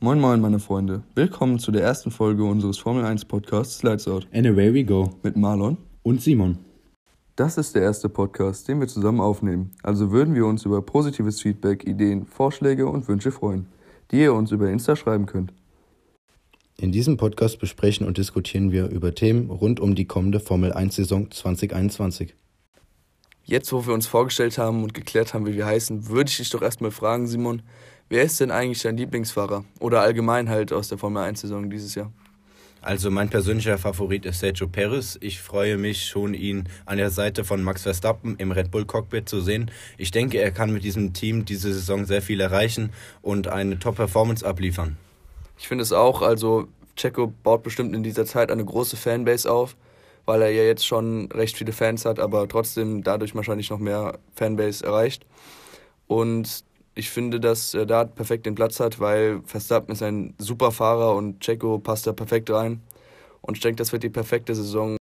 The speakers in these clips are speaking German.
Moin Moin, meine Freunde. Willkommen zu der ersten Folge unseres Formel 1 Podcasts Lights Out. And away we go. Mit Marlon. Und Simon. Das ist der erste Podcast, den wir zusammen aufnehmen. Also würden wir uns über positives Feedback, Ideen, Vorschläge und Wünsche freuen, die ihr uns über Insta schreiben könnt. In diesem Podcast besprechen und diskutieren wir über Themen rund um die kommende Formel 1 Saison 2021. Jetzt, wo wir uns vorgestellt haben und geklärt haben, wie wir heißen, würde ich dich doch erstmal fragen, Simon, wer ist denn eigentlich dein Lieblingsfahrer? Oder allgemein halt aus der Formel 1-Saison dieses Jahr? Also mein persönlicher Favorit ist Sergio Perez. Ich freue mich schon, ihn an der Seite von Max Verstappen im Red Bull Cockpit zu sehen. Ich denke, er kann mit diesem Team diese Saison sehr viel erreichen und eine Top-Performance abliefern. Ich finde es auch, also Checo baut bestimmt in dieser Zeit eine große Fanbase auf weil er ja jetzt schon recht viele Fans hat, aber trotzdem dadurch wahrscheinlich noch mehr Fanbase erreicht. Und ich finde, dass er da perfekt den Platz hat, weil Verstappen ist ein super Fahrer und Checo passt da perfekt rein. Und ich denke, das wird die perfekte Saison.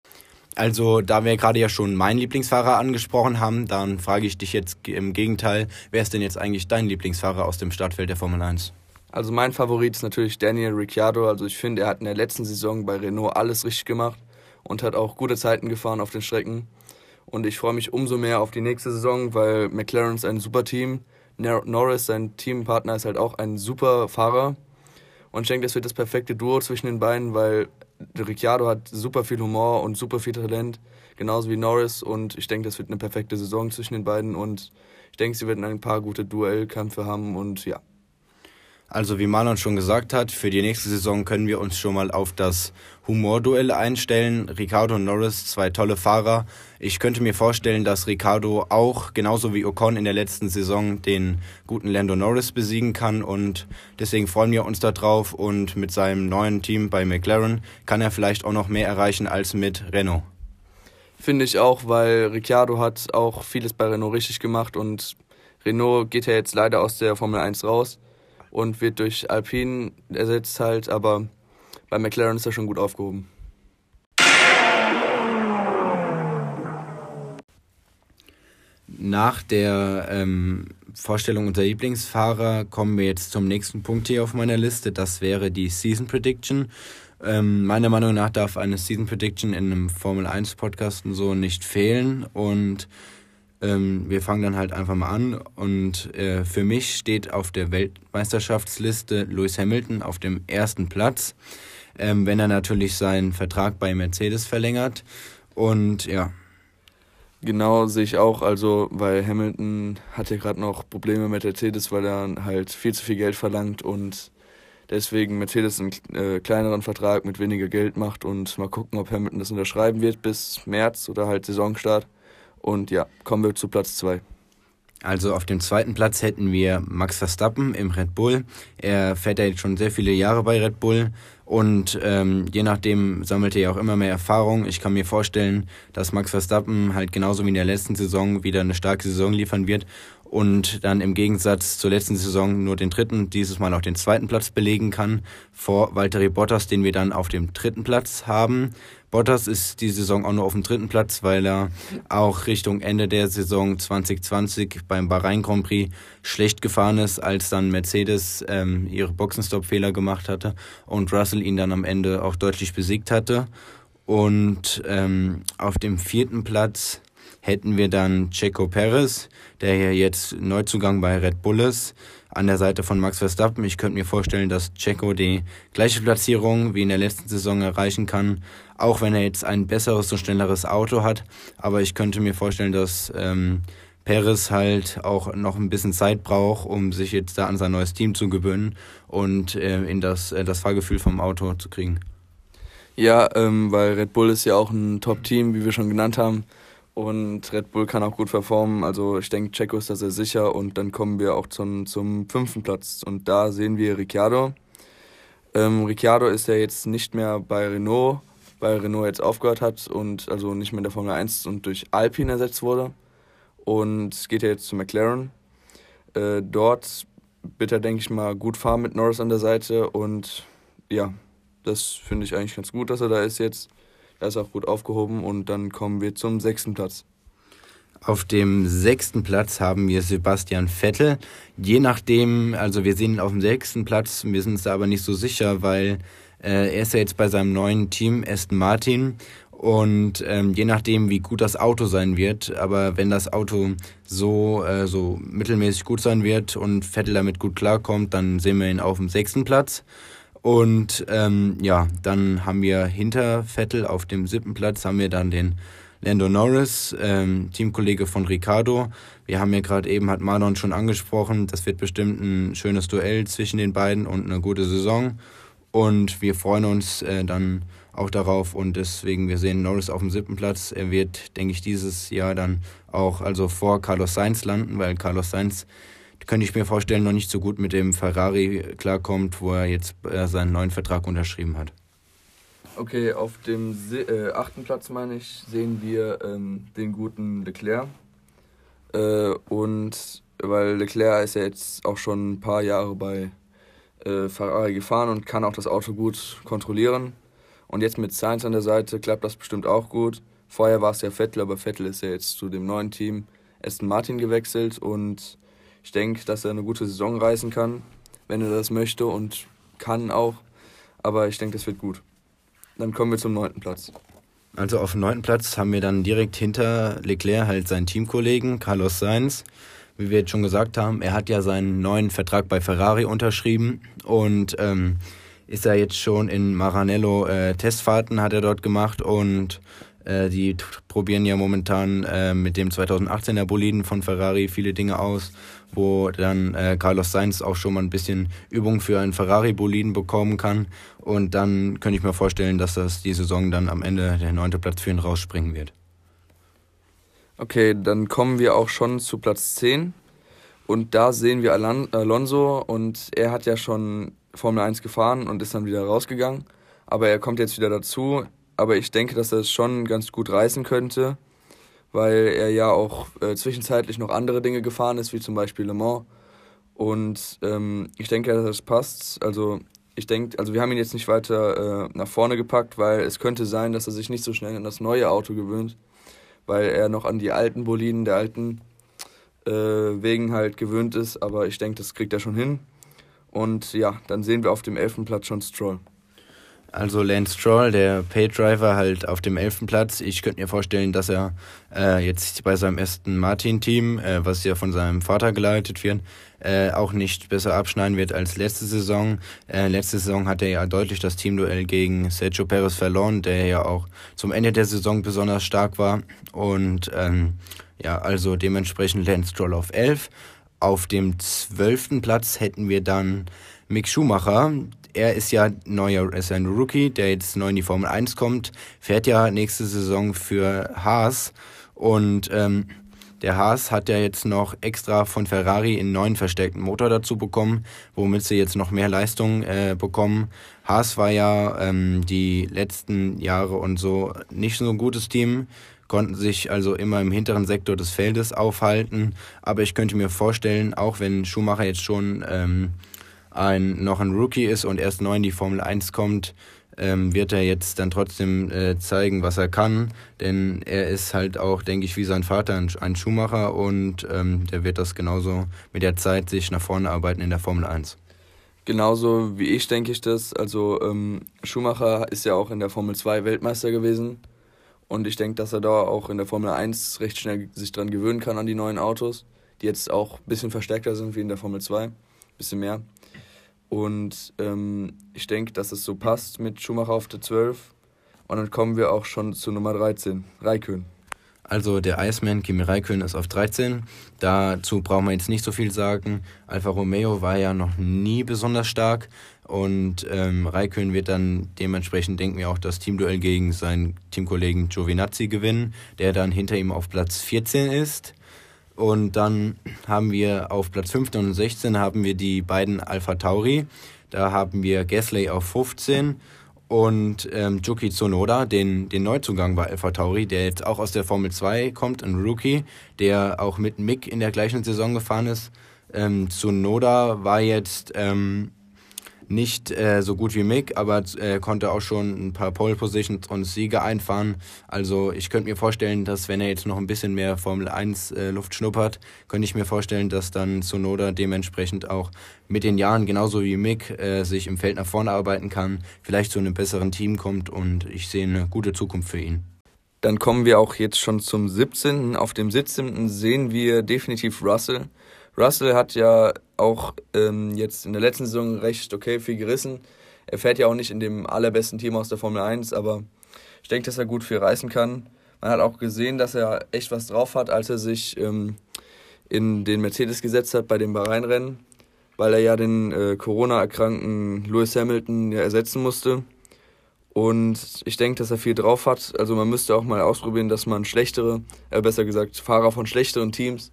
Also, da wir gerade ja schon meinen Lieblingsfahrer angesprochen haben, dann frage ich dich jetzt im Gegenteil, wer ist denn jetzt eigentlich dein Lieblingsfahrer aus dem Startfeld der Formel 1? Also mein Favorit ist natürlich Daniel Ricciardo. Also ich finde, er hat in der letzten Saison bei Renault alles richtig gemacht und hat auch gute Zeiten gefahren auf den Strecken. Und ich freue mich umso mehr auf die nächste Saison, weil McLaren ist ein super Team. Norris, sein Teampartner, ist halt auch ein super Fahrer. Und ich denke, das wird das perfekte Duo zwischen den beiden, weil Ricciardo hat super viel Humor und super viel Talent, genauso wie Norris. Und ich denke, das wird eine perfekte Saison zwischen den beiden. Und ich denke, sie werden ein paar gute Duellkämpfe haben. Und ja, also wie Marlon schon gesagt hat, für die nächste Saison können wir uns schon mal auf das Humorduell einstellen. Ricardo und Norris, zwei tolle Fahrer. Ich könnte mir vorstellen, dass Ricardo auch genauso wie Ocon in der letzten Saison den guten Lando Norris besiegen kann und deswegen freuen wir uns darauf und mit seinem neuen Team bei McLaren kann er vielleicht auch noch mehr erreichen als mit Renault. Finde ich auch, weil Ricciardo hat auch vieles bei Renault richtig gemacht und Renault geht ja jetzt leider aus der Formel 1 raus und wird durch Alpine ersetzt halt, aber bei McLaren ist er schon gut aufgehoben. Nach der ähm, Vorstellung unserer Lieblingsfahrer kommen wir jetzt zum nächsten Punkt hier auf meiner Liste. Das wäre die Season Prediction. Ähm, meiner Meinung nach darf eine Season Prediction in einem Formel 1 Podcast so nicht fehlen. Und ähm, wir fangen dann halt einfach mal an und äh, für mich steht auf der Weltmeisterschaftsliste Lewis Hamilton auf dem ersten Platz, ähm, wenn er natürlich seinen Vertrag bei Mercedes verlängert und ja. Genau, sehe ich auch. Also, weil Hamilton hat ja gerade noch Probleme mit Mercedes, weil er halt viel zu viel Geld verlangt und deswegen Mercedes einen äh, kleineren Vertrag mit weniger Geld macht und mal gucken, ob Hamilton das unterschreiben wird bis März oder halt Saisonstart. Und ja, kommen wir zu Platz 2. Also auf dem zweiten Platz hätten wir Max Verstappen im Red Bull. Er fährt ja jetzt schon sehr viele Jahre bei Red Bull und ähm, je nachdem sammelt er ja auch immer mehr Erfahrung. Ich kann mir vorstellen, dass Max Verstappen halt genauso wie in der letzten Saison wieder eine starke Saison liefern wird und dann im Gegensatz zur letzten Saison nur den dritten, dieses Mal auch den zweiten Platz belegen kann vor Valtteri Bottas, den wir dann auf dem dritten Platz haben. Bottas ist die Saison auch nur auf dem dritten Platz, weil er auch Richtung Ende der Saison 2020 beim Bahrain Grand Prix schlecht gefahren ist, als dann Mercedes ähm, ihre Boxenstopp-Fehler gemacht hatte und Russell ihn dann am Ende auch deutlich besiegt hatte. Und ähm, auf dem vierten Platz hätten wir dann Checo Perez, der ja jetzt Neuzugang bei Red Bull ist, an der Seite von Max Verstappen. Ich könnte mir vorstellen, dass Checo die gleiche Platzierung wie in der letzten Saison erreichen kann, auch wenn er jetzt ein besseres und schnelleres Auto hat. Aber ich könnte mir vorstellen, dass ähm, Perez halt auch noch ein bisschen Zeit braucht, um sich jetzt da an sein neues Team zu gewöhnen und äh, in das, äh, das Fahrgefühl vom Auto zu kriegen. Ja, ähm, weil Red Bull ist ja auch ein Top-Team, wie wir schon genannt haben. Und Red Bull kann auch gut performen. Also ich denke, Checo ist da sehr sicher. Und dann kommen wir auch zum, zum fünften Platz. Und da sehen wir Ricciardo. Ähm, Ricciardo ist ja jetzt nicht mehr bei Renault, weil Renault jetzt aufgehört hat und also nicht mehr in der Formel 1 und durch Alpine ersetzt wurde. Und geht ja jetzt zu McLaren. Äh, dort wird er, denke ich mal, gut fahren mit Norris an der Seite. Und ja, das finde ich eigentlich ganz gut, dass er da ist jetzt. Er ist auch gut aufgehoben und dann kommen wir zum sechsten Platz. Auf dem sechsten Platz haben wir Sebastian Vettel. Je nachdem, also wir sehen ihn auf dem sechsten Platz, wir sind uns da aber nicht so sicher, weil äh, er ist ja jetzt bei seinem neuen Team Aston Martin und ähm, je nachdem, wie gut das Auto sein wird, aber wenn das Auto so, äh, so mittelmäßig gut sein wird und Vettel damit gut klarkommt, dann sehen wir ihn auf dem sechsten Platz. Und ähm, ja, dann haben wir hinter Vettel auf dem siebten Platz haben wir dann den Lando Norris, ähm, Teamkollege von Ricardo. Wir haben ja gerade eben, hat Marlon schon angesprochen, das wird bestimmt ein schönes Duell zwischen den beiden und eine gute Saison. Und wir freuen uns äh, dann auch darauf und deswegen, wir sehen Norris auf dem siebten Platz. Er wird, denke ich, dieses Jahr dann auch also vor Carlos Sainz landen, weil Carlos Sainz, könnte ich mir vorstellen, noch nicht so gut mit dem Ferrari klarkommt, wo er jetzt äh, seinen neuen Vertrag unterschrieben hat. Okay, auf dem äh, achten Platz, meine ich, sehen wir ähm, den guten Leclerc. Äh, und weil Leclerc ist ja jetzt auch schon ein paar Jahre bei äh, Ferrari gefahren und kann auch das Auto gut kontrollieren. Und jetzt mit Sainz an der Seite klappt das bestimmt auch gut. Vorher war es ja Vettel, aber Vettel ist ja jetzt zu dem neuen Team Aston Martin gewechselt und ich denke, dass er eine gute Saison reißen kann, wenn er das möchte und kann auch. Aber ich denke, das wird gut. Dann kommen wir zum neunten Platz. Also auf dem neunten Platz haben wir dann direkt hinter Leclerc halt seinen Teamkollegen Carlos Sainz. Wie wir jetzt schon gesagt haben, er hat ja seinen neuen Vertrag bei Ferrari unterschrieben und ähm, ist er jetzt schon in Maranello äh, Testfahrten hat er dort gemacht und äh, die probieren ja momentan äh, mit dem 2018er Boliden von Ferrari viele Dinge aus, wo dann äh, Carlos Sainz auch schon mal ein bisschen Übung für einen Ferrari-Boliden bekommen kann. Und dann könnte ich mir vorstellen, dass das die Saison dann am Ende der neunte Platz für ihn rausspringen wird. Okay, dann kommen wir auch schon zu Platz 10. Und da sehen wir Alon Alonso und er hat ja schon Formel 1 gefahren und ist dann wieder rausgegangen. Aber er kommt jetzt wieder dazu. Aber ich denke, dass er es schon ganz gut reißen könnte, weil er ja auch äh, zwischenzeitlich noch andere Dinge gefahren ist, wie zum Beispiel Le Mans. Und ähm, ich denke, dass das passt. Also ich denke, also wir haben ihn jetzt nicht weiter äh, nach vorne gepackt, weil es könnte sein, dass er sich nicht so schnell an das neue Auto gewöhnt, weil er noch an die alten Boliden der alten äh, Wegen halt gewöhnt ist. Aber ich denke, das kriegt er schon hin. Und ja, dann sehen wir auf dem elften Platz schon Stroll. Also Lance Stroll, der Paydriver, halt auf dem elften Platz. Ich könnte mir vorstellen, dass er äh, jetzt bei seinem ersten Martin-Team, äh, was ja von seinem Vater geleitet wird, äh, auch nicht besser abschneiden wird als letzte Saison. Äh, letzte Saison hat er ja deutlich das Teamduell gegen Sergio Perez verloren, der ja auch zum Ende der Saison besonders stark war. Und ähm, ja, also dementsprechend Lance Stroll auf 11. Auf dem zwölften Platz hätten wir dann Mick Schumacher. Er ist ja neuer, ist ein Rookie, der jetzt neu in die Formel 1 kommt, fährt ja nächste Saison für Haas und ähm, der Haas hat ja jetzt noch extra von Ferrari einen neuen verstärkten Motor dazu bekommen, womit sie jetzt noch mehr Leistung äh, bekommen. Haas war ja ähm, die letzten Jahre und so nicht so ein gutes Team konnten sich also immer im hinteren Sektor des Feldes aufhalten. Aber ich könnte mir vorstellen, auch wenn Schumacher jetzt schon ähm, ein, noch ein Rookie ist und erst neu in die Formel 1 kommt, ähm, wird er jetzt dann trotzdem äh, zeigen, was er kann. Denn er ist halt auch, denke ich, wie sein Vater ein, ein Schuhmacher und ähm, der wird das genauso mit der Zeit sich nach vorne arbeiten in der Formel 1. Genauso wie ich denke ich das. Also ähm, Schumacher ist ja auch in der Formel 2 Weltmeister gewesen. Und ich denke, dass er da auch in der Formel 1 recht schnell sich dran gewöhnen kann an die neuen Autos, die jetzt auch ein bisschen verstärkter sind wie in der Formel 2. Ein bisschen mehr. Und ähm, ich denke, dass es so passt mit Schumacher auf der 12. Und dann kommen wir auch schon zu Nummer 13, Raikön. Also der Iceman Kimi Raikön ist auf 13. Dazu brauchen wir jetzt nicht so viel sagen. Alfa Romeo war ja noch nie besonders stark. Und ähm, Raikön wird dann dementsprechend, denken wir, auch das Teamduell gegen seinen Teamkollegen Giovinazzi gewinnen, der dann hinter ihm auf Platz 14 ist. Und dann haben wir auf Platz 15 und 16 haben wir die beiden Alpha Tauri. Da haben wir Gasly auf 15 und ähm, Yuki Tsunoda, den, den Neuzugang bei Alpha Tauri, der jetzt auch aus der Formel 2 kommt, ein Rookie, der auch mit Mick in der gleichen Saison gefahren ist. Ähm, Tsunoda war jetzt ähm, nicht äh, so gut wie Mick, aber er konnte auch schon ein paar Pole Positions und Siege einfahren. Also ich könnte mir vorstellen, dass wenn er jetzt noch ein bisschen mehr Formel 1 äh, Luft schnuppert, könnte ich mir vorstellen, dass dann Sonoda dementsprechend auch mit den Jahren, genauso wie Mick, äh, sich im Feld nach vorne arbeiten kann, vielleicht zu einem besseren Team kommt und ich sehe eine gute Zukunft für ihn. Dann kommen wir auch jetzt schon zum 17. Auf dem 17. sehen wir definitiv Russell. Russell hat ja auch ähm, jetzt in der letzten Saison recht okay viel gerissen. Er fährt ja auch nicht in dem allerbesten Team aus der Formel 1, aber ich denke, dass er gut viel reißen kann. Man hat auch gesehen, dass er echt was drauf hat, als er sich ähm, in den Mercedes gesetzt hat bei dem Bahrain-Rennen, weil er ja den äh, Corona-erkrankten Lewis Hamilton ja ersetzen musste. Und ich denke, dass er viel drauf hat. Also man müsste auch mal ausprobieren, dass man schlechtere, äh, besser gesagt, Fahrer von schlechteren Teams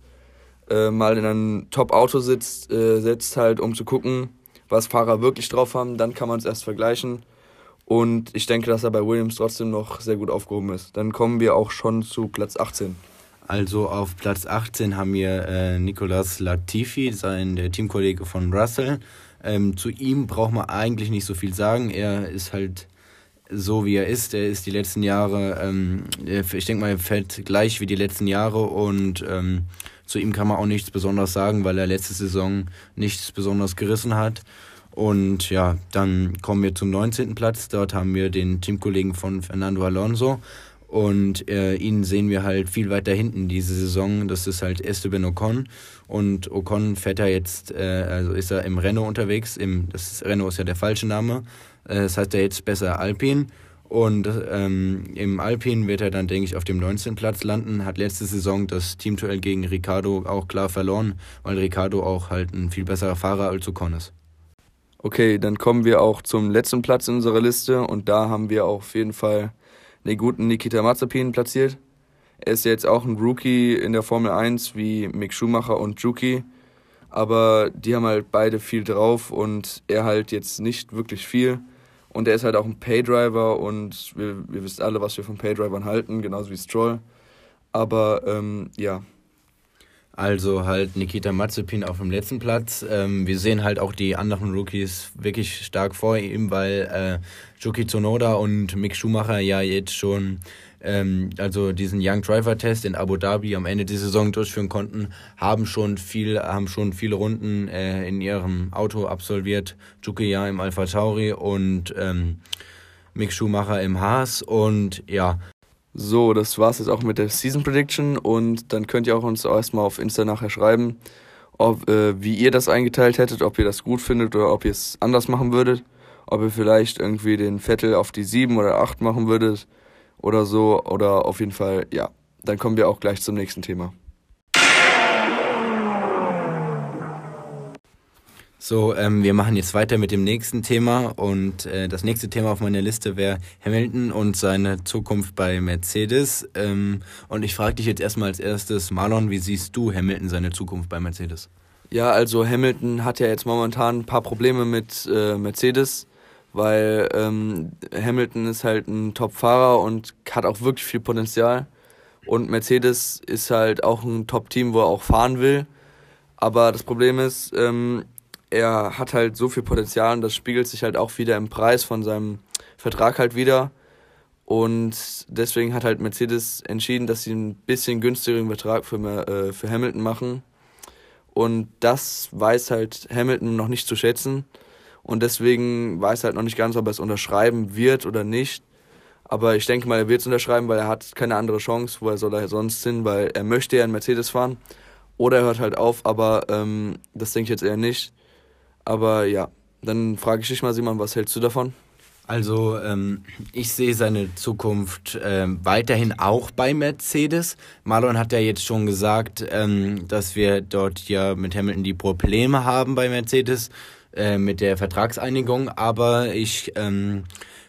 äh, mal in ein Top-Auto sitzt, äh, setzt, halt, um zu gucken, was Fahrer wirklich drauf haben. Dann kann man es erst vergleichen. Und ich denke, dass er bei Williams trotzdem noch sehr gut aufgehoben ist. Dann kommen wir auch schon zu Platz 18. Also auf Platz 18 haben wir äh, Nicolas Latifi, sein der Teamkollege von Russell. Ähm, zu ihm braucht man eigentlich nicht so viel sagen. Er ist halt so, wie er ist. Er ist die letzten Jahre, ähm, ich denke mal, er fährt gleich wie die letzten Jahre und ähm, zu ihm kann man auch nichts Besonderes sagen, weil er letzte Saison nichts Besonderes gerissen hat. Und ja, dann kommen wir zum 19. Platz. Dort haben wir den Teamkollegen von Fernando Alonso. Und äh, ihn sehen wir halt viel weiter hinten diese Saison. Das ist halt Esteban Ocon. Und Ocon fährt er jetzt, äh, also ist er im Renault unterwegs. Im, das Renault ist ja der falsche Name. Äh, das heißt er jetzt besser Alpine. Und ähm, im Alpin wird er dann, denke ich, auf dem 19. Platz landen. Hat letzte Saison das Teamduell gegen Ricardo auch klar verloren, weil Ricardo auch halt ein viel besserer Fahrer als Ocon ist. Okay, dann kommen wir auch zum letzten Platz in unserer Liste und da haben wir auf jeden Fall den guten Nikita Mazepin platziert. Er ist jetzt auch ein Rookie in der Formel 1 wie Mick Schumacher und Juki, aber die haben halt beide viel drauf und er halt jetzt nicht wirklich viel. Und er ist halt auch ein Paydriver und wir, wir wissen alle, was wir von Paydrivern halten, genauso wie Stroll. Aber ähm, ja. Also halt Nikita Mazepin auf dem letzten Platz. Ähm, wir sehen halt auch die anderen Rookies wirklich stark vor ihm, weil äh, Yuki Tsunoda und Mick Schumacher ja jetzt schon ähm, also diesen Young Driver Test in Abu Dhabi am Ende der Saison durchführen konnten, haben schon viel, haben schon viele Runden äh, in ihrem Auto absolviert. Jukiya im Alpha Tauri und ähm, Mick Schumacher im Haas und ja. So, das war's jetzt auch mit der Season Prediction und dann könnt ihr auch uns erstmal auf Insta nachher schreiben, ob, äh, wie ihr das eingeteilt hättet, ob ihr das gut findet oder ob ihr es anders machen würdet, ob ihr vielleicht irgendwie den Vettel auf die 7 oder 8 machen würdet oder so. Oder auf jeden Fall, ja. Dann kommen wir auch gleich zum nächsten Thema. So, ähm, wir machen jetzt weiter mit dem nächsten Thema und äh, das nächste Thema auf meiner Liste wäre Hamilton und seine Zukunft bei Mercedes. Ähm, und ich frage dich jetzt erstmal als erstes, Marlon, wie siehst du Hamilton seine Zukunft bei Mercedes? Ja, also Hamilton hat ja jetzt momentan ein paar Probleme mit äh, Mercedes weil ähm, Hamilton ist halt ein Top-Fahrer und hat auch wirklich viel Potenzial. Und Mercedes ist halt auch ein Top-Team, wo er auch fahren will. Aber das Problem ist, ähm, er hat halt so viel Potenzial und das spiegelt sich halt auch wieder im Preis von seinem Vertrag halt wieder. Und deswegen hat halt Mercedes entschieden, dass sie ein bisschen günstigeren Vertrag für, äh, für Hamilton machen. Und das weiß halt Hamilton noch nicht zu schätzen. Und deswegen weiß er halt noch nicht ganz, ob er es unterschreiben wird oder nicht. Aber ich denke mal, er wird es unterschreiben, weil er hat keine andere Chance. Woher soll er sonst hin? Weil er möchte ja einen Mercedes fahren. Oder er hört halt auf, aber ähm, das denke ich jetzt eher nicht. Aber ja, dann frage ich dich mal, Simon, was hältst du davon? Also ähm, ich sehe seine Zukunft ähm, weiterhin auch bei Mercedes. Marlon hat ja jetzt schon gesagt, ähm, dass wir dort ja mit Hamilton die Probleme haben bei Mercedes. Äh, mit der Vertragseinigung, aber ich ähm,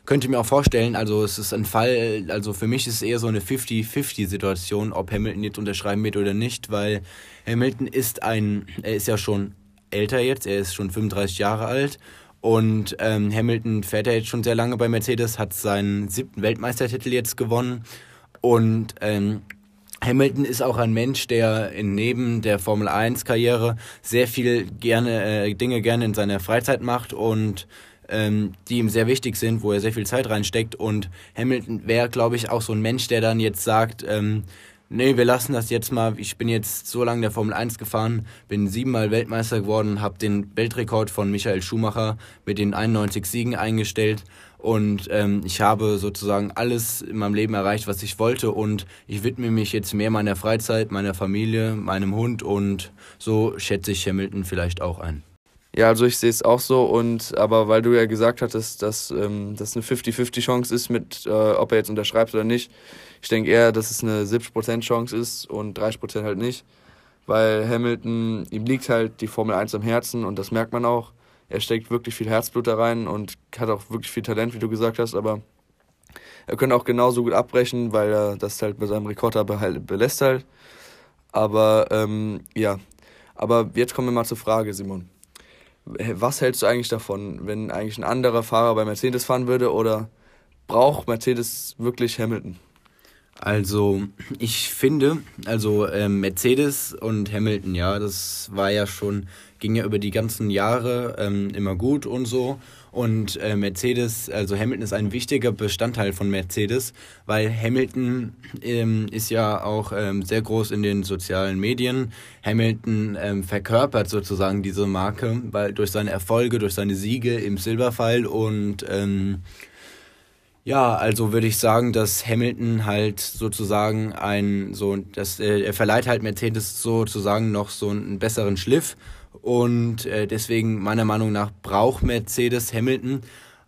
könnte mir auch vorstellen, also es ist ein Fall, also für mich ist es eher so eine 50-50-Situation, ob Hamilton jetzt unterschreiben wird oder nicht, weil Hamilton ist ein, er ist ja schon älter jetzt, er ist schon 35 Jahre alt und ähm, Hamilton fährt ja jetzt schon sehr lange bei Mercedes, hat seinen siebten Weltmeistertitel jetzt gewonnen und ähm, Hamilton ist auch ein Mensch, der neben der Formel 1 Karriere sehr viel gerne äh, Dinge gerne in seiner Freizeit macht und ähm, die ihm sehr wichtig sind, wo er sehr viel Zeit reinsteckt. Und Hamilton wäre, glaube ich, auch so ein Mensch, der dann jetzt sagt, ähm, nee, wir lassen das jetzt mal. Ich bin jetzt so lange der Formel 1 gefahren, bin siebenmal Weltmeister geworden, habe den Weltrekord von Michael Schumacher mit den 91 Siegen eingestellt und ähm, ich habe sozusagen alles in meinem Leben erreicht, was ich wollte. Und ich widme mich jetzt mehr meiner Freizeit, meiner Familie, meinem Hund. Und so schätze ich Hamilton vielleicht auch ein. Ja, also ich sehe es auch so. Und aber weil du ja gesagt hattest, dass ähm, das eine 50-50 Chance ist mit, äh, ob er jetzt unterschreibt oder nicht, ich denke eher, dass es eine 70% Chance ist und 30% halt nicht, weil Hamilton, ihm liegt halt die Formel 1 am Herzen und das merkt man auch er steckt wirklich viel Herzblut da rein und hat auch wirklich viel Talent, wie du gesagt hast, aber er könnte auch genauso gut abbrechen, weil er das halt bei seinem Rekord aber halt belässt halt. Aber ähm, ja, aber jetzt kommen wir mal zur Frage, Simon. Was hältst du eigentlich davon, wenn eigentlich ein anderer Fahrer bei Mercedes fahren würde oder braucht Mercedes wirklich Hamilton? Also ich finde, also äh, Mercedes und Hamilton, ja, das war ja schon ging ja über die ganzen Jahre ähm, immer gut und so. Und äh, Mercedes, also Hamilton ist ein wichtiger Bestandteil von Mercedes, weil Hamilton ähm, ist ja auch ähm, sehr groß in den sozialen Medien. Hamilton ähm, verkörpert sozusagen diese Marke, weil durch seine Erfolge, durch seine Siege im Silberpfeil und ähm, ja, also würde ich sagen, dass Hamilton halt sozusagen ein so, dass äh, er verleiht halt Mercedes sozusagen noch so einen besseren Schliff und äh, deswegen meiner Meinung nach braucht Mercedes Hamilton,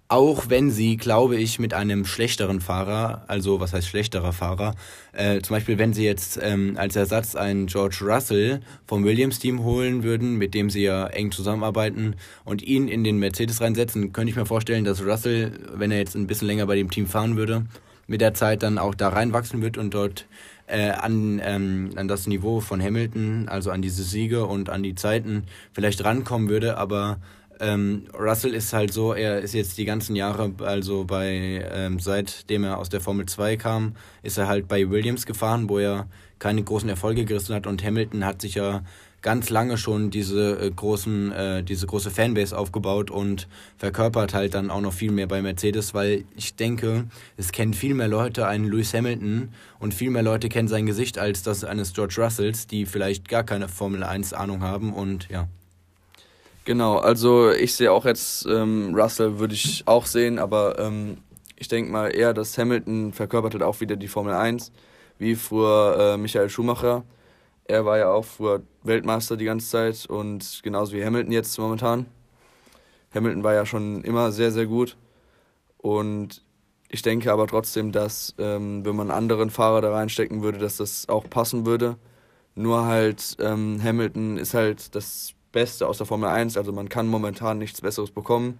auch wenn sie, glaube ich, mit einem schlechteren Fahrer, also was heißt schlechterer Fahrer, äh, zum Beispiel wenn sie jetzt ähm, als Ersatz einen George Russell vom Williams-Team holen würden, mit dem sie ja eng zusammenarbeiten und ihn in den Mercedes reinsetzen, könnte ich mir vorstellen, dass Russell, wenn er jetzt ein bisschen länger bei dem Team fahren würde, mit der Zeit dann auch da reinwachsen wird und dort äh, an, ähm, an das Niveau von Hamilton, also an diese Siege und an die Zeiten vielleicht rankommen würde, aber ähm, Russell ist halt so, er ist jetzt die ganzen Jahre, also bei, ähm, seitdem er aus der Formel 2 kam, ist er halt bei Williams gefahren, wo er keine großen Erfolge gerissen hat. Und Hamilton hat sich ja ganz lange schon diese äh, großen, äh, diese große Fanbase aufgebaut und verkörpert halt dann auch noch viel mehr bei Mercedes, weil ich denke, es kennen viel mehr Leute einen Lewis Hamilton und viel mehr Leute kennen sein Gesicht als das eines George Russells, die vielleicht gar keine Formel 1 Ahnung haben und ja. Genau, also ich sehe auch jetzt, ähm, Russell würde ich auch sehen, aber ähm, ich denke mal eher, dass Hamilton verkörpert halt auch wieder die Formel 1, wie früher äh, Michael Schumacher. Er war ja auch früher Weltmeister die ganze Zeit und genauso wie Hamilton jetzt momentan. Hamilton war ja schon immer sehr, sehr gut. Und ich denke aber trotzdem, dass ähm, wenn man einen anderen Fahrer da reinstecken würde, dass das auch passen würde. Nur halt, ähm, Hamilton ist halt das Beste aus der Formel 1, also man kann momentan nichts Besseres bekommen.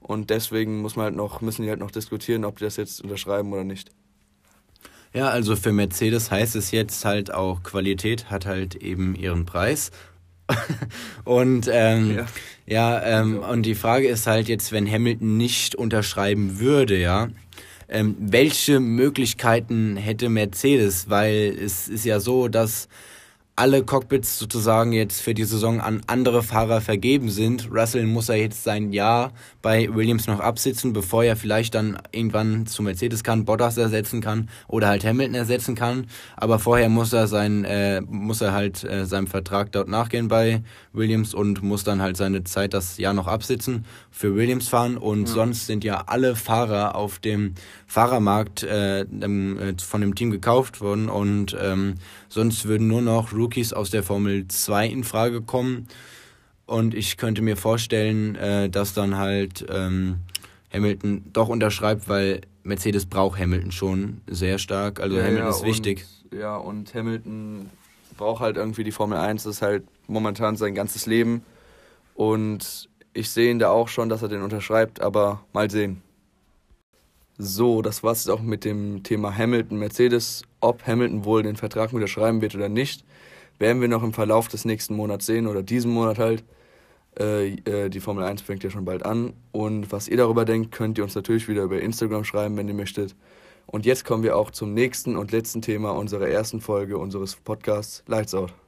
Und deswegen muss man halt noch, müssen die halt noch diskutieren, ob die das jetzt unterschreiben oder nicht. Ja, also für Mercedes heißt es jetzt halt auch, Qualität hat halt eben ihren Preis. und ähm, ja, ja ähm, und die Frage ist halt jetzt, wenn Hamilton nicht unterschreiben würde, ja, ähm, welche Möglichkeiten hätte Mercedes? Weil es ist ja so, dass alle Cockpits sozusagen jetzt für die Saison an andere Fahrer vergeben sind. Russell muss er jetzt sein Jahr bei Williams noch absitzen, bevor er vielleicht dann irgendwann zu Mercedes kann, Bottas ersetzen kann oder halt Hamilton ersetzen kann. Aber vorher muss er sein, äh, muss er halt äh, seinem Vertrag dort nachgehen bei Williams und muss dann halt seine Zeit das Jahr noch absitzen für Williams fahren. Und ja. sonst sind ja alle Fahrer auf dem Fahrermarkt äh, äh von dem Team gekauft worden und ähm, sonst würden nur noch Rookies aus der Formel 2 in Frage kommen. Und ich könnte mir vorstellen, äh, dass dann halt ähm, Hamilton doch unterschreibt, weil Mercedes braucht Hamilton schon sehr stark. Also ja, Hamilton ja, ist wichtig. Und, ja, und Hamilton braucht halt irgendwie die Formel 1, das ist halt momentan sein ganzes Leben. Und ich sehe ihn da auch schon, dass er den unterschreibt, aber mal sehen. So, das war es auch mit dem Thema Hamilton, Mercedes. Ob Hamilton wohl den Vertrag unterschreiben wird oder nicht, werden wir noch im Verlauf des nächsten Monats sehen oder diesen Monat halt. Äh, äh, die Formel 1 fängt ja schon bald an. Und was ihr darüber denkt, könnt ihr uns natürlich wieder über Instagram schreiben, wenn ihr möchtet. Und jetzt kommen wir auch zum nächsten und letzten Thema unserer ersten Folge unseres Podcasts Lights Out.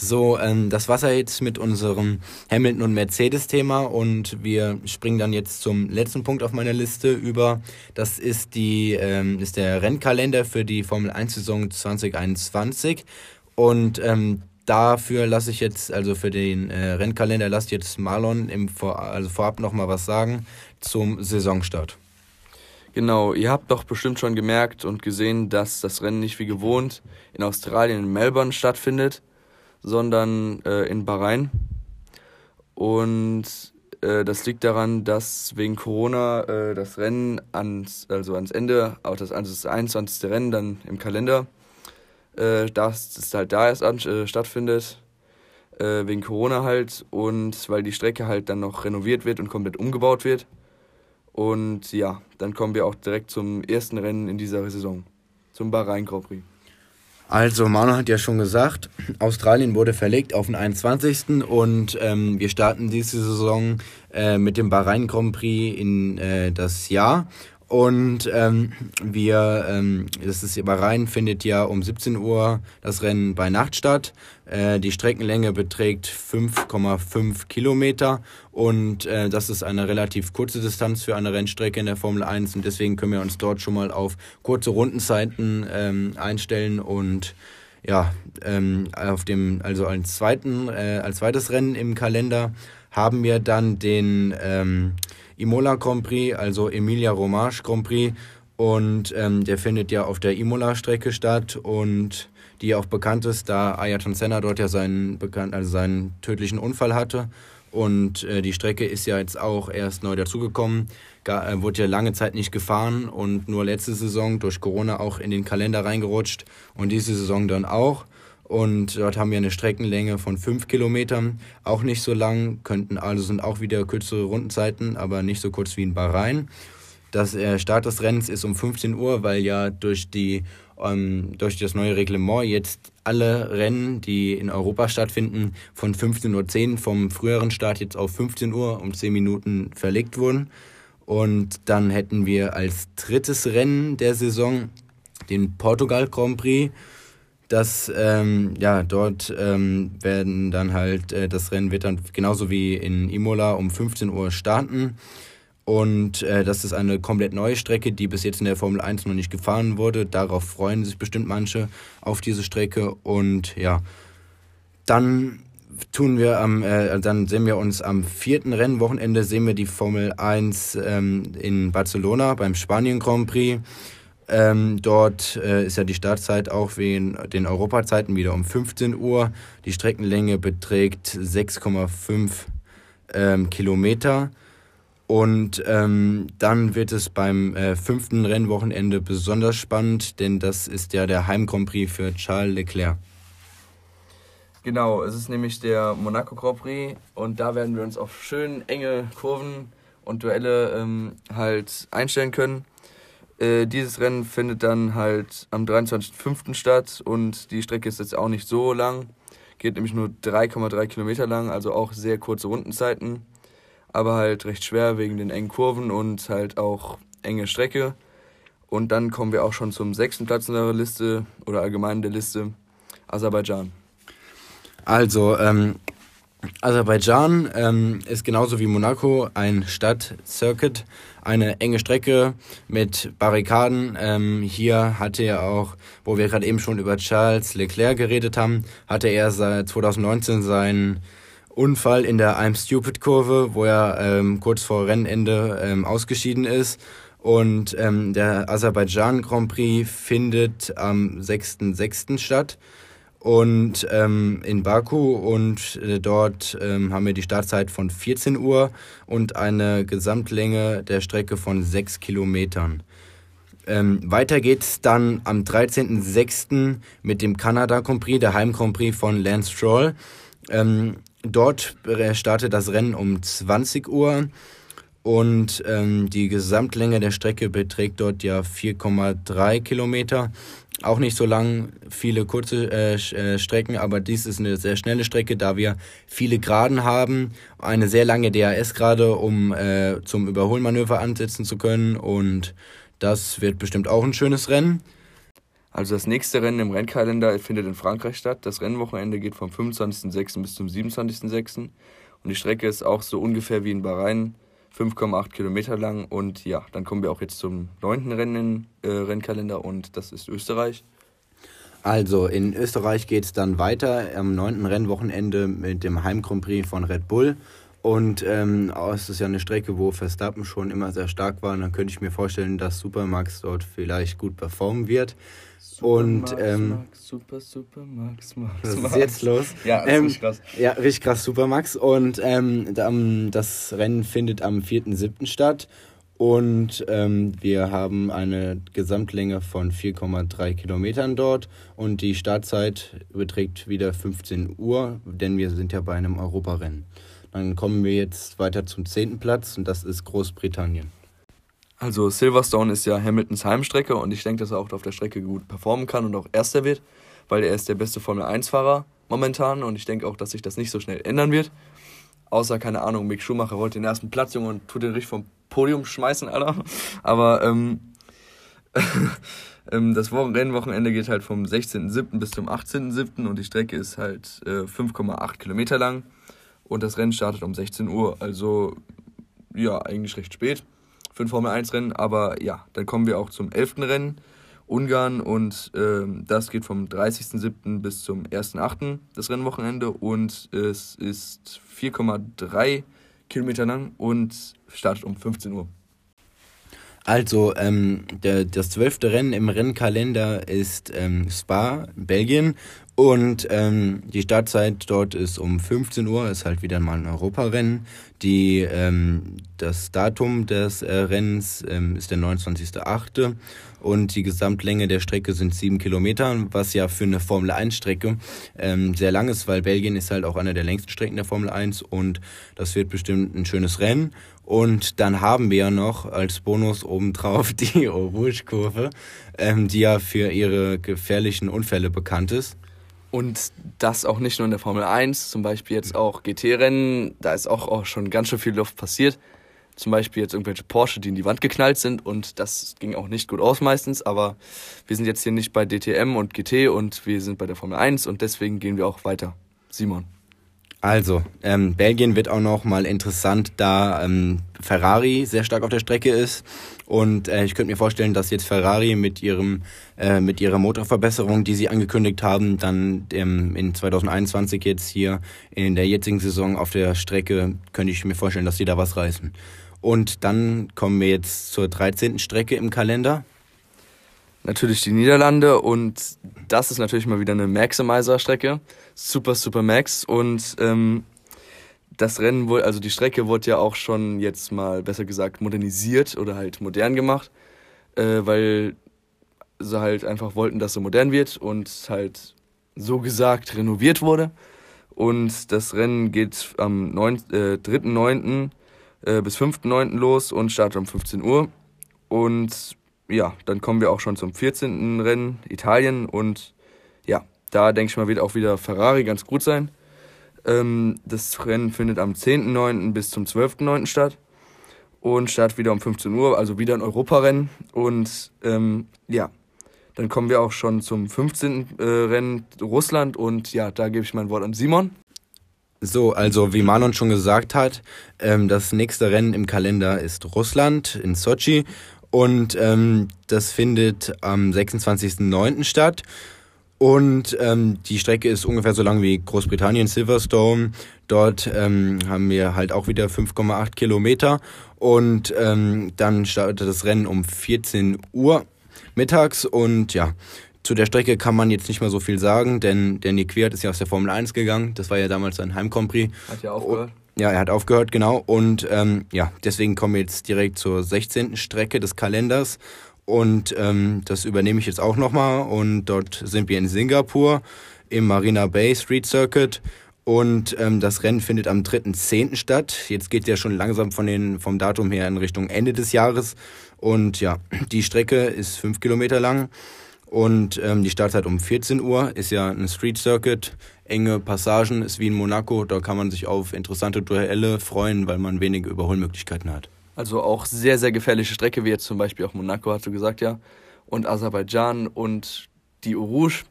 So, ähm, das war's ja jetzt mit unserem Hamilton- und Mercedes-Thema und wir springen dann jetzt zum letzten Punkt auf meiner Liste über. Das ist, die, ähm, ist der Rennkalender für die Formel 1-Saison 2021 und ähm, dafür lasse ich jetzt, also für den äh, Rennkalender, ich jetzt Marlon im Vor also vorab nochmal was sagen zum Saisonstart. Genau, ihr habt doch bestimmt schon gemerkt und gesehen, dass das Rennen nicht wie gewohnt in Australien in Melbourne stattfindet sondern äh, in Bahrain. Und äh, das liegt daran, dass wegen Corona äh, das Rennen ans, also ans Ende, auch das, also das 21. Rennen dann im Kalender, äh, dass es halt da erst an, äh, stattfindet, äh, wegen Corona halt und weil die Strecke halt dann noch renoviert wird und komplett umgebaut wird. Und ja, dann kommen wir auch direkt zum ersten Rennen in dieser Saison, zum Bahrain Grand Prix. Also, Manu hat ja schon gesagt, Australien wurde verlegt auf den 21. und ähm, wir starten diese Saison äh, mit dem Bahrain Grand Prix in äh, das Jahr. Und ähm, wir, ähm, das ist Bahrain, findet ja um 17 Uhr das Rennen bei Nacht statt. Äh, die Streckenlänge beträgt 5,5 Kilometer. Und äh, das ist eine relativ kurze Distanz für eine Rennstrecke in der Formel 1 und deswegen können wir uns dort schon mal auf kurze Rundenzeiten ähm, einstellen. Und ja, ähm, auf dem, also als zweiten, äh, als zweites Rennen im Kalender haben wir dann den ähm, Imola Grand Prix, also Emilia Romage Grand Prix. Und ähm, der findet ja auf der Imola-Strecke statt und die auch bekannt ist, da Ayrton Senna dort ja seinen, bekannt, also seinen tödlichen Unfall hatte. Und äh, die Strecke ist ja jetzt auch erst neu dazugekommen. Äh, wurde ja lange Zeit nicht gefahren und nur letzte Saison durch Corona auch in den Kalender reingerutscht und diese Saison dann auch. Und dort haben wir eine Streckenlänge von 5 Kilometern, auch nicht so lang, könnten also sind auch wieder kürzere Rundenzeiten, aber nicht so kurz wie in Bahrain. Das äh, Start des Rennens ist um 15 Uhr, weil ja durch, die, ähm, durch das neue Reglement jetzt alle Rennen, die in Europa stattfinden, von 15.10 Uhr vom früheren Start jetzt auf 15 Uhr um 10 Minuten verlegt wurden. Und dann hätten wir als drittes Rennen der Saison den Portugal Grand Prix dass ähm, ja dort ähm, werden dann halt äh, das Rennen wird dann genauso wie in Imola um 15 Uhr starten und äh, das ist eine komplett neue Strecke, die bis jetzt in der Formel 1 noch nicht gefahren wurde. Darauf freuen sich bestimmt manche auf diese Strecke und ja, dann tun wir am, äh, dann sehen wir uns am vierten Rennwochenende sehen wir die Formel 1 ähm, in Barcelona beim Spanien Grand Prix. Ähm, dort äh, ist ja die Startzeit auch wie in den Europazeiten wieder um 15 Uhr. Die Streckenlänge beträgt 6,5 ähm, Kilometer. Und ähm, dann wird es beim äh, fünften Rennwochenende besonders spannend, denn das ist ja der Heim Grand Prix für Charles Leclerc. Genau, es ist nämlich der Monaco Grand Prix und da werden wir uns auf schön enge Kurven und Duelle ähm, halt einstellen können. Äh, dieses Rennen findet dann halt am 23.05. statt und die Strecke ist jetzt auch nicht so lang. Geht nämlich nur 3,3 Kilometer lang, also auch sehr kurze Rundenzeiten. Aber halt recht schwer wegen den engen Kurven und halt auch enge Strecke. Und dann kommen wir auch schon zum sechsten Platz in der Liste oder allgemein der Liste, Aserbaidschan. Also, ähm, Aserbaidschan ähm, ist genauso wie Monaco ein Stadtcircuit, eine enge Strecke mit Barrikaden. Ähm, hier hatte er auch, wo wir gerade eben schon über Charles Leclerc geredet haben, hatte er seit 2019 seinen Unfall in der I'm Stupid Kurve, wo er ähm, kurz vor Rennende ähm, ausgeschieden ist. Und ähm, der Aserbaidschan Grand Prix findet am 6.6. statt und ähm, in Baku und äh, dort ähm, haben wir die Startzeit von 14 Uhr und eine Gesamtlänge der Strecke von 6 Kilometern. Ähm, weiter geht's dann am 13.06. mit dem Kanada Grand Prix, der Heim Grand Prix von Lance Stroll. Ähm, dort startet das Rennen um 20 Uhr Und ähm, die Gesamtlänge der Strecke beträgt dort ja 4,3 Kilometer. Auch nicht so lang, viele kurze äh, äh, Strecken, aber dies ist eine sehr schnelle Strecke, da wir viele Geraden haben, eine sehr lange DRS-Gerade, um äh, zum Überholmanöver ansetzen zu können. Und das wird bestimmt auch ein schönes Rennen. Also das nächste Rennen im Rennkalender findet in Frankreich statt. Das Rennwochenende geht vom 25.06. bis zum 27.06. Und die Strecke ist auch so ungefähr wie in Bahrain, 5,8 Kilometer lang. Und ja, dann kommen wir auch jetzt zum neunten Rennen äh, Rennkalender und das ist Österreich. Also in Österreich geht es dann weiter am neunten Rennwochenende mit dem Heim Grand Prix von Red Bull. Und ähm, es ist ja eine Strecke, wo Verstappen schon immer sehr stark war. Und dann könnte ich mir vorstellen, dass Supermax dort vielleicht gut performen wird. Und Max, ähm, Max, super, super Max, Max. Was ist jetzt los? Ja, das ähm, ist richtig krass. Ja, richtig krass, super Max. Und ähm, das Rennen findet am 4.7. statt. Und ähm, wir haben eine Gesamtlänge von 4,3 Kilometern dort. Und die Startzeit beträgt wieder 15 Uhr, denn wir sind ja bei einem Europarennen. Dann kommen wir jetzt weiter zum zehnten Platz und das ist Großbritannien. Also Silverstone ist ja Hamiltons Heimstrecke und ich denke, dass er auch auf der Strecke gut performen kann und auch Erster wird, weil er ist der beste Formel-1-Fahrer momentan und ich denke auch, dass sich das nicht so schnell ändern wird. Außer, keine Ahnung, Mick Schumacher wollte den ersten Platz, Junge, und tut den richtig vom Podium schmeißen, Alter. Aber ähm, ähm, das Rennwochenende geht halt vom 16.07. bis zum 18.07. und die Strecke ist halt äh, 5,8 Kilometer lang und das Rennen startet um 16 Uhr. Also ja, eigentlich recht spät für ein Formel 1 Rennen. Aber ja, dann kommen wir auch zum 11. Rennen. Ungarn und äh, das geht vom 30.07. bis zum 1.08. das Rennwochenende und es ist 4,3 Kilometer lang und startet um 15 Uhr. Also, ähm, der, das zwölfte Rennen im Rennkalender ist ähm, Spa, Belgien. Und ähm, die Startzeit dort ist um 15 Uhr, ist halt wieder mal ein Europarennen. Die, ähm, das Datum des äh, Rennens ähm, ist der 29.8. Und die Gesamtlänge der Strecke sind sieben Kilometer, was ja für eine Formel 1 Strecke ähm, sehr lang ist, weil Belgien ist halt auch einer der längsten Strecken der Formel 1 und das wird bestimmt ein schönes Rennen. Und dann haben wir ja noch als Bonus obendrauf die Rouge-Kurve, ähm, die ja für ihre gefährlichen Unfälle bekannt ist. Und das auch nicht nur in der Formel 1, zum Beispiel jetzt auch GT-Rennen, da ist auch, auch schon ganz schön viel Luft passiert. Zum Beispiel jetzt irgendwelche Porsche, die in die Wand geknallt sind und das ging auch nicht gut aus meistens, aber wir sind jetzt hier nicht bei DTM und GT und wir sind bei der Formel 1 und deswegen gehen wir auch weiter. Simon. Also, ähm, Belgien wird auch noch mal interessant, da ähm, Ferrari sehr stark auf der Strecke ist. Und äh, ich könnte mir vorstellen, dass jetzt Ferrari mit ihrem äh, mit ihrer Motorverbesserung, die sie angekündigt haben, dann ähm, in 2021 jetzt hier in der jetzigen Saison auf der Strecke, könnte ich mir vorstellen, dass sie da was reißen. Und dann kommen wir jetzt zur 13. Strecke im Kalender natürlich die Niederlande und das ist natürlich mal wieder eine Maximizer-Strecke. Super, super Max. Und ähm, das Rennen wurde, also die Strecke wurde ja auch schon jetzt mal besser gesagt modernisiert oder halt modern gemacht, äh, weil sie halt einfach wollten, dass sie modern wird und halt so gesagt renoviert wurde. Und das Rennen geht am äh, 3.9. Äh, bis 5.9. los und startet um 15 Uhr. Und ja, dann kommen wir auch schon zum 14. Rennen, Italien. Und ja, da denke ich mal, wird auch wieder Ferrari ganz gut sein. Ähm, das Rennen findet am 10.9. bis zum 12.9. statt. Und startet wieder um 15 Uhr, also wieder ein Europarennen. Und ähm, ja, dann kommen wir auch schon zum 15. Äh, Rennen Russland. Und ja, da gebe ich mein Wort an Simon. So, also wie Manon schon gesagt hat, ähm, das nächste Rennen im Kalender ist Russland in Sochi. Und ähm, das findet am 26.09. statt. Und ähm, die Strecke ist ungefähr so lang wie Großbritannien, Silverstone. Dort ähm, haben wir halt auch wieder 5,8 Kilometer. Und ähm, dann startet das Rennen um 14 Uhr mittags. Und ja, zu der Strecke kann man jetzt nicht mehr so viel sagen, denn Danny Quert ist ja aus der Formel 1 gegangen. Das war ja damals sein Heimcompris. Hat ja aufgehört. Ja, er hat aufgehört, genau. Und ähm, ja, deswegen kommen wir jetzt direkt zur 16. Strecke des Kalenders. Und ähm, das übernehme ich jetzt auch nochmal. Und dort sind wir in Singapur im Marina Bay Street Circuit. Und ähm, das Rennen findet am 3.10. statt. Jetzt geht ja schon langsam von den, vom Datum her in Richtung Ende des Jahres. Und ja, die Strecke ist fünf Kilometer lang. Und ähm, die Startzeit um 14 Uhr ist ja ein Street Circuit, enge Passagen, ist wie in Monaco. Da kann man sich auf interessante Duelle freuen, weil man wenige Überholmöglichkeiten hat. Also auch sehr, sehr gefährliche Strecke, wie jetzt zum Beispiel auch Monaco, hast du gesagt, ja. Und Aserbaidschan und die Urush.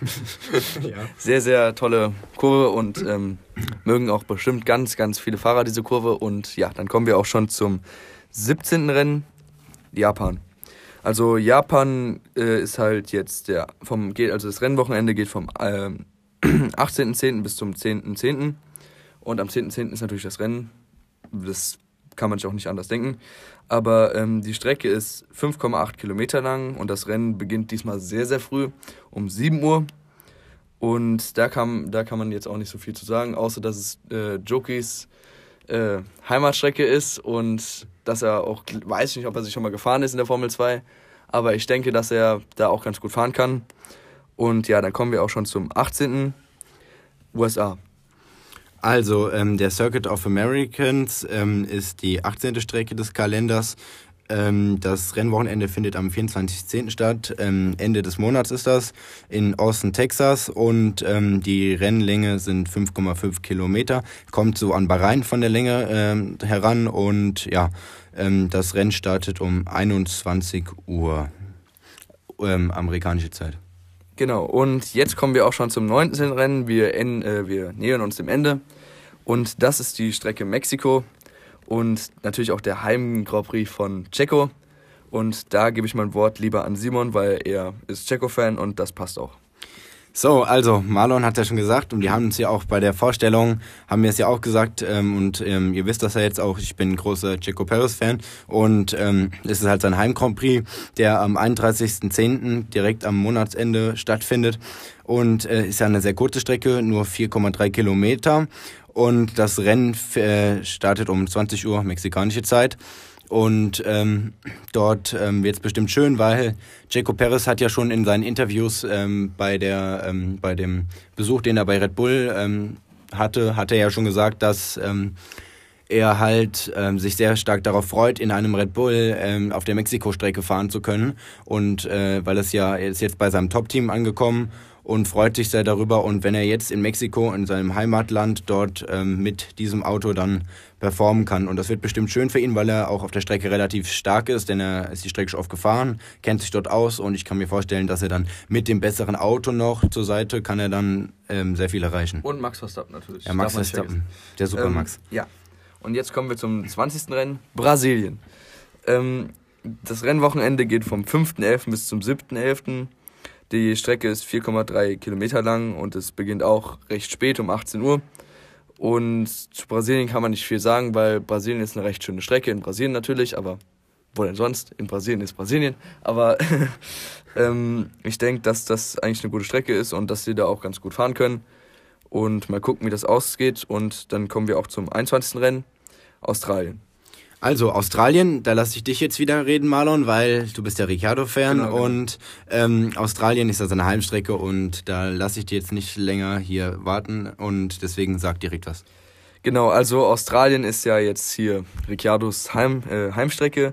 ja. Sehr, sehr tolle Kurve und ähm, mögen auch bestimmt ganz, ganz viele Fahrer diese Kurve. Und ja, dann kommen wir auch schon zum 17. Rennen, Japan. Also Japan äh, ist halt jetzt der vom geht also das Rennwochenende geht vom äh, 18.10. bis zum 10.10. .10. und am 10.10. .10. ist natürlich das Rennen. Das kann man sich auch nicht anders denken. Aber ähm, die Strecke ist 5,8 Kilometer lang und das Rennen beginnt diesmal sehr, sehr früh um 7 Uhr. Und da kann, da kann man jetzt auch nicht so viel zu sagen, außer dass es äh, Jokis äh, Heimatstrecke ist und dass er auch, weiß nicht, ob er sich schon mal gefahren ist in der Formel 2, aber ich denke, dass er da auch ganz gut fahren kann. Und ja, dann kommen wir auch schon zum 18. USA. Also, ähm, der Circuit of Americans ähm, ist die 18. Strecke des Kalenders. Ähm, das Rennwochenende findet am 24.10. statt. Ähm, Ende des Monats ist das in Austin, Texas. Und ähm, die Rennlänge sind 5,5 Kilometer. Kommt so an Bahrain von der Länge heran. Und ja, das Rennen startet um 21 Uhr amerikanische Zeit. Genau, und jetzt kommen wir auch schon zum 19. Rennen. Wir, äh, wir nähern uns dem Ende. Und das ist die Strecke Mexiko und natürlich auch der Heim-Grand Prix von Checo. Und da gebe ich mein Wort lieber an Simon, weil er ist Checo-Fan und das passt auch. So, also Marlon hat ja schon gesagt und wir haben uns ja auch bei der Vorstellung, haben wir es ja auch gesagt ähm, und ähm, ihr wisst das ja jetzt auch, ich bin großer Checo Perez Fan und ähm, es ist halt sein Heim Grand Prix, der am 31.10. direkt am Monatsende stattfindet und äh, ist ja eine sehr kurze Strecke, nur 4,3 Kilometer und das Rennen äh, startet um 20 Uhr mexikanische Zeit. Und ähm, dort ähm, wird es bestimmt schön, weil Jaco Perez hat ja schon in seinen Interviews ähm, bei, der, ähm, bei dem Besuch, den er bei Red Bull ähm, hatte, hat er ja schon gesagt, dass ähm, er halt ähm, sich sehr stark darauf freut, in einem Red Bull ähm, auf der Mexiko-Strecke fahren zu können. Und äh, weil es ja, ist jetzt bei seinem Top-Team angekommen und freut sich sehr darüber. Und wenn er jetzt in Mexiko, in seinem Heimatland, dort ähm, mit diesem Auto dann performen kann. Und das wird bestimmt schön für ihn, weil er auch auf der Strecke relativ stark ist, denn er ist die Strecke schon oft gefahren, kennt sich dort aus und ich kann mir vorstellen, dass er dann mit dem besseren Auto noch zur Seite kann er dann ähm, sehr viel erreichen. Und Max Verstappen natürlich. Ja, Max Verstappen, der Super ähm, Max. Ja. Und jetzt kommen wir zum 20. Rennen, Brasilien. Ähm, das Rennwochenende geht vom 5.11. bis zum 7.11. Die Strecke ist 4,3 Kilometer lang und es beginnt auch recht spät um 18 Uhr. Und zu Brasilien kann man nicht viel sagen, weil Brasilien ist eine recht schöne Strecke. In Brasilien natürlich, aber wo denn sonst? In Brasilien ist Brasilien. Aber ähm, ich denke, dass das eigentlich eine gute Strecke ist und dass sie da auch ganz gut fahren können. Und mal gucken, wie das ausgeht. Und dann kommen wir auch zum 21. Rennen, Australien. Also Australien, da lasse ich dich jetzt wieder reden, Marlon, weil du bist ja Ricciardo-Fan genau, genau. und ähm, Australien ist ja seine Heimstrecke und da lasse ich dir jetzt nicht länger hier warten und deswegen sag direkt was. Genau, also Australien ist ja jetzt hier Ricciardos Heim, äh, Heimstrecke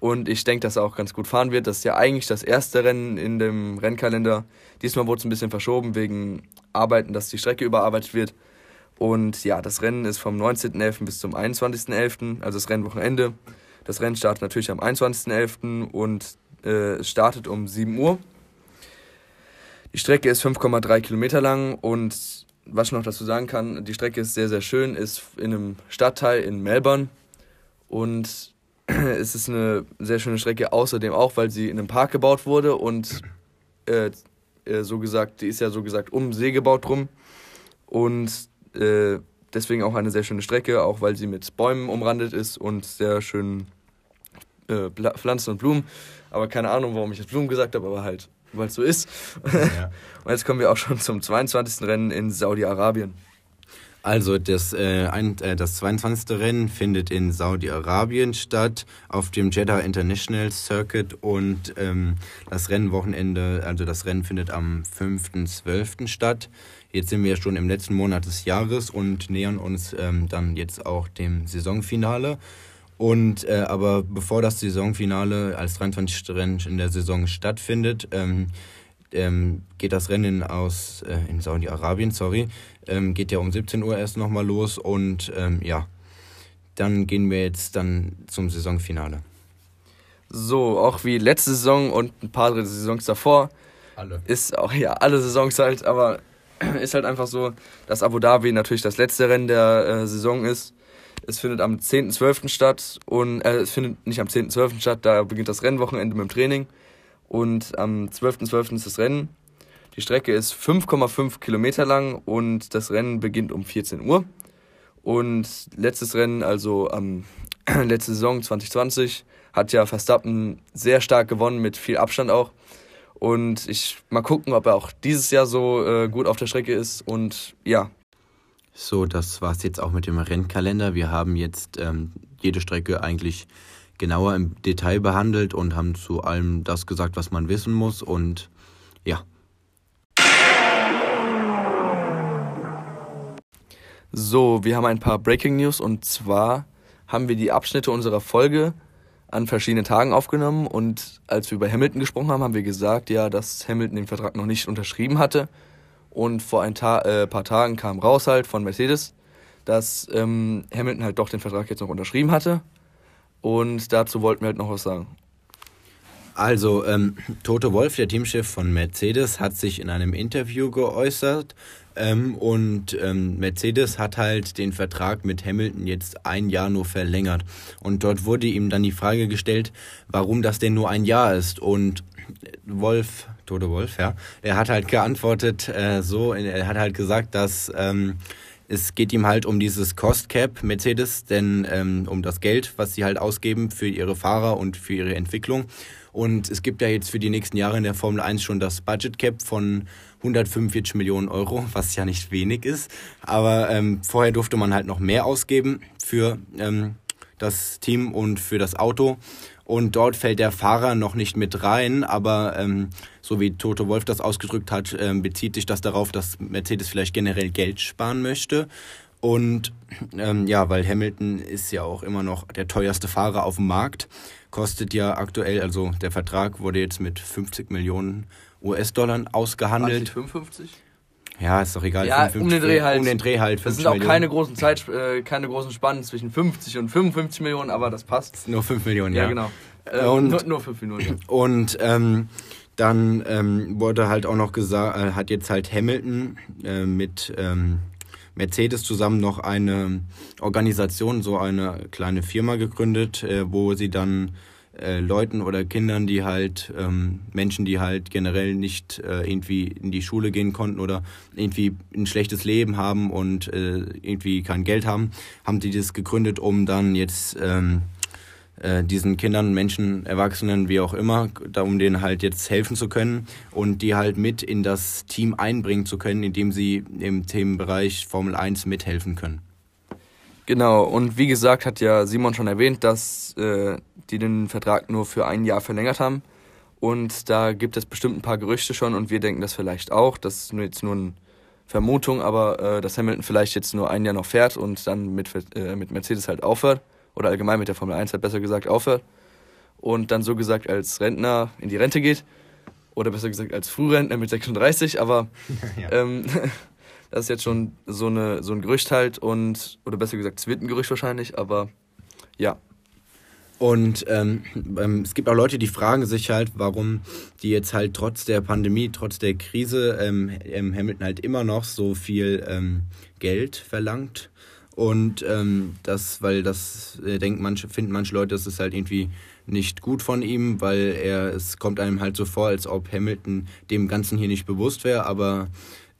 und ich denke, dass er auch ganz gut fahren wird. Das ist ja eigentlich das erste Rennen in dem Rennkalender. Diesmal wurde es ein bisschen verschoben wegen Arbeiten, dass die Strecke überarbeitet wird. Und ja, das Rennen ist vom 19.11. bis zum 21.11., also das Rennwochenende. Das Rennen startet natürlich am 21.11. und äh, startet um 7 Uhr. Die Strecke ist 5,3 Kilometer lang und was ich noch dazu sagen kann, die Strecke ist sehr, sehr schön, ist in einem Stadtteil in Melbourne und es ist eine sehr schöne Strecke, außerdem auch, weil sie in einem Park gebaut wurde und äh, äh so gesagt, die ist ja so gesagt um See gebaut drum und äh, deswegen auch eine sehr schöne Strecke, auch weil sie mit Bäumen umrandet ist und sehr schön äh, Pflanzen und Blumen. Aber keine Ahnung, warum ich jetzt Blumen gesagt habe, aber halt, weil es so ist. Ja. und jetzt kommen wir auch schon zum 22. Rennen in Saudi-Arabien. Also das, äh, ein, äh, das 22. Rennen findet in Saudi-Arabien statt, auf dem Jeddah International Circuit und ähm, das Rennwochenende, also das Rennen findet am 5.12. statt. Jetzt sind wir schon im letzten Monat des Jahres und nähern uns ähm, dann jetzt auch dem Saisonfinale. Und äh, aber bevor das Saisonfinale als 23. Rennen in der Saison stattfindet, ähm, ähm, geht das Rennen aus äh, in Saudi-Arabien, sorry, ähm, geht ja um 17 Uhr erst nochmal los und ähm, ja, dann gehen wir jetzt dann zum Saisonfinale. So, auch wie letzte Saison und ein paar Saisons davor. Alle. Ist auch, ja, alle Saisons halt, aber ist halt einfach so, dass Abu Dhabi natürlich das letzte Rennen der äh, Saison ist. Es findet am 10.12. statt und äh, es findet nicht am 10.12. statt, da beginnt das Rennwochenende mit dem Training. Und am 12.12. .12. ist das Rennen. Die Strecke ist 5,5 Kilometer lang und das Rennen beginnt um 14 Uhr. Und letztes Rennen, also ähm, letzte Saison 2020, hat ja Verstappen sehr stark gewonnen, mit viel Abstand auch. Und ich mal gucken, ob er auch dieses Jahr so äh, gut auf der Strecke ist. Und ja. So, das war es jetzt auch mit dem Rennkalender. Wir haben jetzt ähm, jede Strecke eigentlich genauer im Detail behandelt und haben zu allem das gesagt, was man wissen muss. Und ja. So, wir haben ein paar Breaking News und zwar haben wir die Abschnitte unserer Folge an verschiedenen Tagen aufgenommen und als wir über Hamilton gesprochen haben, haben wir gesagt, ja, dass Hamilton den Vertrag noch nicht unterschrieben hatte und vor ein Ta äh, paar Tagen kam raus halt von Mercedes, dass ähm, Hamilton halt doch den Vertrag jetzt noch unterschrieben hatte und dazu wollten wir halt noch was sagen. Also, ähm, Toto Wolf, der Teamchef von Mercedes, hat sich in einem Interview geäußert ähm, und ähm, Mercedes hat halt den Vertrag mit Hamilton jetzt ein Jahr nur verlängert. Und dort wurde ihm dann die Frage gestellt, warum das denn nur ein Jahr ist. Und Wolf, Toto Wolf, ja, er hat halt geantwortet äh, so, er hat halt gesagt, dass ähm, es geht ihm halt um dieses Cost Cap Mercedes, denn ähm, um das Geld, was sie halt ausgeben für ihre Fahrer und für ihre Entwicklung. Und es gibt ja jetzt für die nächsten Jahre in der Formel 1 schon das Budget Cap von 145 Millionen Euro, was ja nicht wenig ist. Aber ähm, vorher durfte man halt noch mehr ausgeben für ähm, das Team und für das Auto. Und dort fällt der Fahrer noch nicht mit rein, aber ähm, so wie Toto Wolf das ausgedrückt hat, ähm, bezieht sich das darauf, dass Mercedes vielleicht generell Geld sparen möchte. Und ähm, ja, weil Hamilton ist ja auch immer noch der teuerste Fahrer auf dem Markt kostet ja aktuell, also der Vertrag wurde jetzt mit 50 Millionen US-Dollar ausgehandelt. 55? Ja, ist doch egal. Ja, 55, um den Dreh halt. Um den Dreh halt. Das sind auch keine großen Zeit, äh, keine großen Spannen zwischen 50 und 55 Millionen, aber das passt. Nur 5 Millionen, ja. Ja, genau. Äh, und, nur, nur 5 Millionen. Und ähm, dann ähm, wurde halt auch noch gesagt, äh, hat jetzt halt Hamilton äh, mit ähm, Mercedes zusammen noch eine Organisation, so eine kleine Firma gegründet, äh, wo sie dann äh, Leuten oder Kindern, die halt, ähm, Menschen, die halt generell nicht äh, irgendwie in die Schule gehen konnten oder irgendwie ein schlechtes Leben haben und äh, irgendwie kein Geld haben, haben die das gegründet, um dann jetzt ähm, äh, diesen Kindern, Menschen, Erwachsenen, wie auch immer, da, um denen halt jetzt helfen zu können und die halt mit in das Team einbringen zu können, indem sie im Themenbereich Formel 1 mithelfen können. Genau, und wie gesagt, hat ja Simon schon erwähnt, dass äh, die den Vertrag nur für ein Jahr verlängert haben. Und da gibt es bestimmt ein paar Gerüchte schon und wir denken das vielleicht auch. Das ist jetzt nur eine Vermutung, aber äh, dass Hamilton vielleicht jetzt nur ein Jahr noch fährt und dann mit, äh, mit Mercedes halt aufhört oder allgemein mit der Formel 1 halt besser gesagt aufhört und dann so gesagt als Rentner in die Rente geht oder besser gesagt als Frührentner mit 36, aber ja. ähm, das ist jetzt schon so, eine, so ein Gerücht halt und, oder besser gesagt, es wird ein Gerücht wahrscheinlich, aber ja. Und ähm, ähm, es gibt auch Leute, die fragen sich halt, warum die jetzt halt trotz der Pandemie, trotz der Krise ähm, Hamilton halt immer noch so viel ähm, Geld verlangt und ähm, das, weil das äh, denken manche, finden manche Leute, das ist halt irgendwie nicht gut von ihm, weil er, es kommt einem halt so vor, als ob Hamilton dem Ganzen hier nicht bewusst wäre. Aber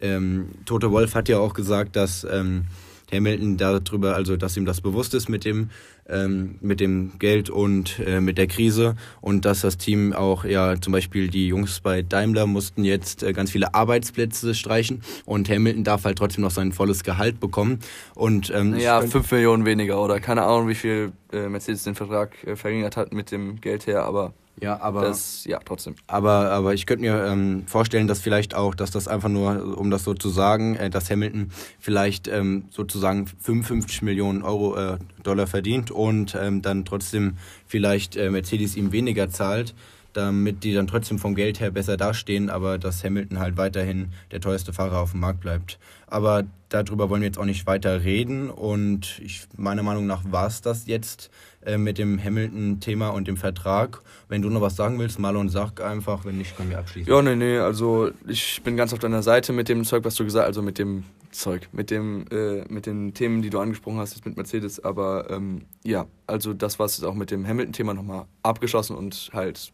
ähm, Tote Wolf hat ja auch gesagt, dass ähm, Hamilton darüber, also dass ihm das bewusst ist mit dem ähm, mit dem Geld und äh, mit der Krise und dass das Team auch, ja, zum Beispiel die Jungs bei Daimler mussten jetzt äh, ganz viele Arbeitsplätze streichen und Hamilton darf halt trotzdem noch sein volles Gehalt bekommen. Und, ähm, ja, 5 Millionen weniger oder keine Ahnung, wie viel äh, Mercedes den Vertrag äh, verringert hat mit dem Geld her, aber Ja, aber. Das, ja, trotzdem. Aber, aber ich könnte mir ähm, vorstellen, dass vielleicht auch, dass das einfach nur, um das so zu sagen, äh, dass Hamilton vielleicht ähm, sozusagen 55 Millionen Euro äh, Dollar verdient und ähm, dann trotzdem vielleicht äh, Mercedes ihm weniger zahlt, damit die dann trotzdem vom Geld her besser dastehen, aber dass Hamilton halt weiterhin der teuerste Fahrer auf dem Markt bleibt. Aber darüber wollen wir jetzt auch nicht weiter reden und ich, meiner Meinung nach war es das jetzt äh, mit dem Hamilton-Thema und dem Vertrag. Wenn du noch was sagen willst, Marlon, sag einfach, wenn nicht, können wir abschließen. Ja, nee, nee, also ich bin ganz auf deiner Seite mit dem Zeug, was du gesagt hast, also mit dem Zeug, mit dem, äh, mit den Themen, die du angesprochen hast, jetzt mit Mercedes, aber ähm, ja, also das war es auch mit dem Hamilton-Thema nochmal abgeschlossen und halt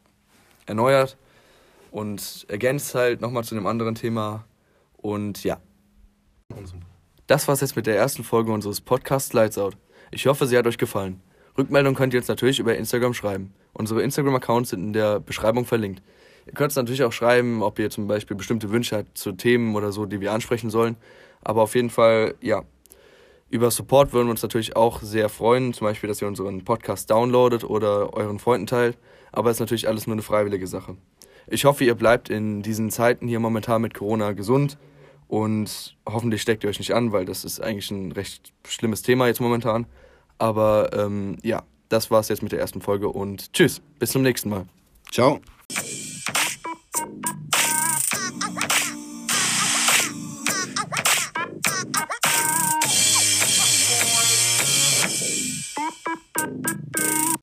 erneuert und ergänzt halt nochmal zu einem anderen Thema und ja. Das war's jetzt mit der ersten Folge unseres Podcasts Lights Out. Ich hoffe, sie hat euch gefallen. Rückmeldung könnt ihr uns natürlich über Instagram schreiben. Unsere Instagram-Accounts sind in der Beschreibung verlinkt. Ihr könnt es natürlich auch schreiben, ob ihr zum Beispiel bestimmte Wünsche habt zu Themen oder so, die wir ansprechen sollen. Aber auf jeden Fall, ja, über Support würden wir uns natürlich auch sehr freuen. Zum Beispiel, dass ihr unseren Podcast downloadet oder euren Freunden teilt. Aber es ist natürlich alles nur eine freiwillige Sache. Ich hoffe, ihr bleibt in diesen Zeiten hier momentan mit Corona gesund und hoffentlich steckt ihr euch nicht an, weil das ist eigentlich ein recht schlimmes Thema jetzt momentan. Aber ähm, ja, das war's jetzt mit der ersten Folge und tschüss, bis zum nächsten Mal. Ciao.